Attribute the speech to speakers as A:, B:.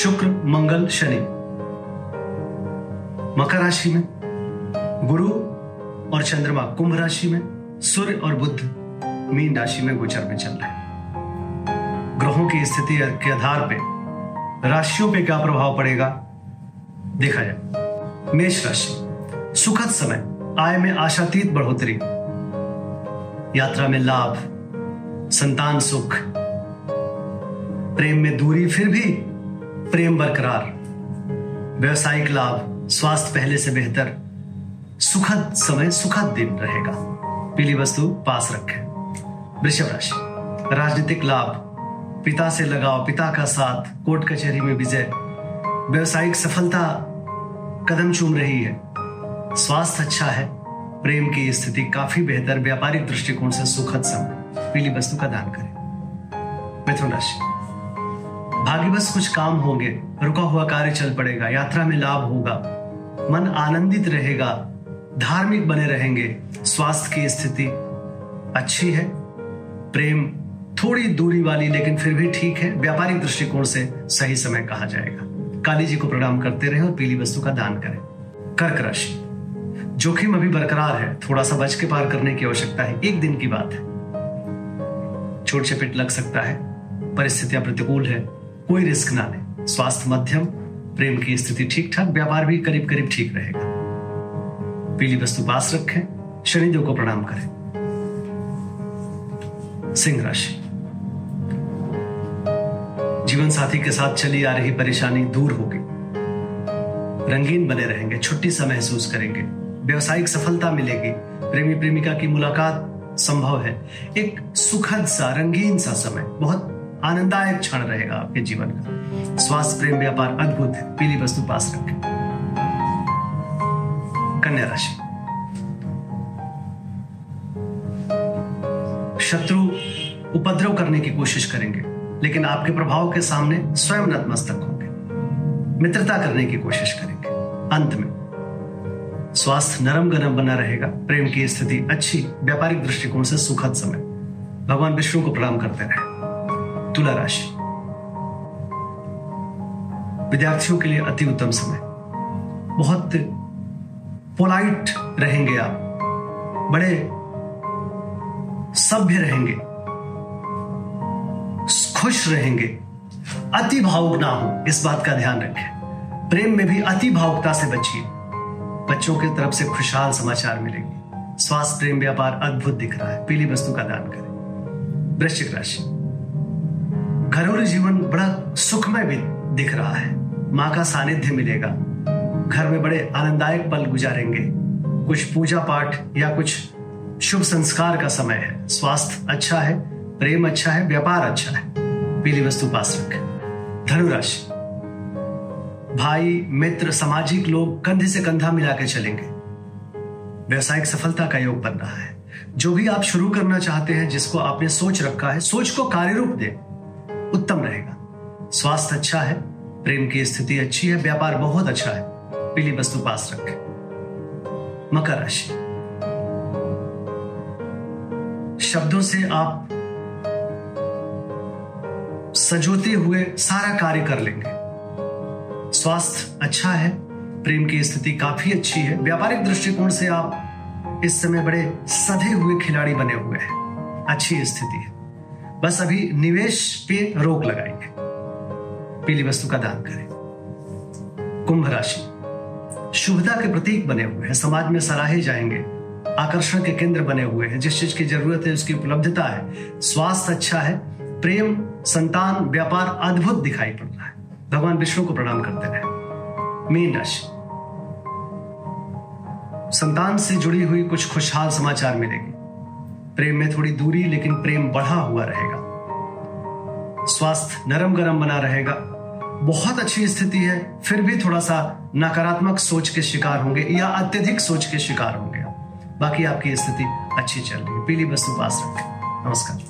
A: शुक्र, मंगल, शनि। मकर राशि में गुरु और चंद्रमा कुंभ राशि में सूर्य और बुद्ध मीन राशि में गोचर में चल रहे हैं। ग्रहों की स्थिति के आधार पर राशियों पे क्या प्रभाव पड़ेगा? देखा जाए। मेष राशि, सुखद समय, आय में आशातीत बढ़ोतरी। यात्रा में लाभ, संतान सुख। प्रेम में दूरी फिर भी प्रेम बरकरार, व्यवसायिक लाभ, स्वास्थ्य पहले से बेहतर, सुखद समय, सुखद दिन रहेगा। पीली वस्तु पास रखें। वृषभ राशि, राजनीतिक लाभ, पिता से लगाव, पिता का साथ, कोर्ट कचहरी में विजय। व्यवसायिक सफलता कदम चूम रही है। स्वास्थ्य अच्छा है, प्रेम की स्थिति काफ़ी बेहतर, व्यापारिक दृष्टिकोण से सुखद समय। पीली वस्तु का दान करें। मिथुन राशि भाग्यवश कुछ काम होंगे, रुका हुआ कार्य चल पड़ेगा, यात्रा में लाभ होगा। मन आनंदित रहेगा, धार्मिक बने रहेंगे, स्वास्थ्य की स्थिति अच्छी है। प्रेम थोड़ी दूरी वाली, लेकिन फिर भी ठीक है, व्यापारिक दृष्टिकोण से सही समय कहा जाएगा। काली जी को प्रणाम करते रहे और पीली वस्तु का दान करें। कर्क राशि। जोखिम अभी बरकरार है थोड़ा सा बच के पार करने की आवश्यकता है, एक दिन की बात है। छोट चपेट लग सकता है, परिस्थितियाँ प्रतिकूल है। कोई रिस्क ना ले। स्वास्थ्य मध्यम, प्रेम की स्थिति ठीक ठाक व्यापार भी करीब करीब ठीक रहेगा। पीली वस्तु पास रखें, शनिदेव को प्रणाम करें। सिंह राशि। जीवन साथी के साथ चली आ रही परेशानी दूर होगी। रंगीन बने रहेंगे, छुट्टी सा महसूस करेंगे। व्यवसायिक सफलता मिलेगी। प्रेमी प्रेमिका की मुलाकात संभव है। एक सुखद सा, रंगीन सा समय, बहुत आनंददायक क्षण रहेगा आपके जीवन का। स्वास्थ्य, प्रेम, व्यापार अद्भुत है। पीली वस्तु पास रखें। कन्या राशि। शत्रु उपद्रव करने की कोशिश करेंगे, लेकिन आपके प्रभाव के सामने स्वयं नतमस्तक होंगे। मित्रता करने की कोशिश करेंगे। अंत में, स्वास्थ्य नरम गरम बना रहेगा। प्रेम की स्थिति अच्छी, व्यापारिक दृष्टिकोण से सुखद समय। भगवान विष्णु को प्रणाम करते रहे। तुला राशि। विद्यार्थियों के लिए अति उत्तम समय। बहुत पोलाइट रहेंगे आप। बड़े सभ्य रहेंगे। खुश रहेंगे। अति भावुक ना हो, इस बात का ध्यान रखें। प्रेम में भी अति भावुकता से बचिए। बच्चों की तरफ़ से खुशहाल समाचार मिलेंगे। स्वास्थ्य, प्रेम, व्यापार अद्भुत दिख रहा है। पीली वस्तु का दान करें। वृश्चिक राशि। घरेलू जीवन बड़ा सुखमय भी दिख रहा है। माँ का सानिध्य मिलेगा। घर में बड़े आनंददायक पल गुजारेंगे। कुछ पूजा पाठ या कुछ शुभ संस्कार का समय है। स्वास्थ्य अच्छा है, प्रेम अच्छा है, व्यापार अच्छा है। पीली वस्तु पास रखें। धनुराशि। भाई, मित्र, सामाजिक लोग कंधे से कंधा मिला के चलेंगे। व्यवसायिक सफलता का योग बन रहा है। जो भी आप शुरू करना चाहते हैं, जिसको आपने सोच रखा है, सोच को कार्य रूप दे। उत्तम रहेगा। स्वास्थ्य अच्छा है, प्रेम की स्थिति अच्छी है, व्यापार बहुत अच्छा है। पीली वस्तु पास रखें। मकर राशि। शब्दों से आप सजोते हुए सारा कार्य कर लेंगे। स्वास्थ्य अच्छा है, प्रेम की स्थिति काफ़ी अच्छी है। व्यापारिक दृष्टिकोण से आप इस समय बड़े सधे हुए खिलाड़ी बने हुए हैं। अच्छी स्थिति है। बस अभी निवेश पे रोक लगाएँगे। पीली वस्तु का दान करें। कुंभ राशि। शुभता के प्रतीक बने हुए हैं। समाज में सराहे जाएँगे। आकर्षण के केंद्र बने हुए हैं। जिस चीज़ की ज़रूरत है, उसकी उपलब्धता है। स्वास्थ्य अच्छा है। प्रेम, संतान, व्यापार अद्भुत दिखाई पड़ रहा है। भगवान विष्णु को प्रणाम करते रहे। मीन राशि। संतान से जुड़ी हुई कुछ खुशहाल समाचार मिलेगी। प्रेम में थोड़ी दूरी, लेकिन प्रेम बढ़ा हुआ रहेगा। स्वास्थ्य नरम गरम बना रहेगा। बहुत अच्छी स्थिति है, फिर भी थोड़ा सा नकारात्मक सोच के शिकार होंगे या अत्यधिक सोच के शिकार होंगे। बाकी आपकी स्थिति अच्छी चल रही है। पीली बस उपास रखें। नमस्कार।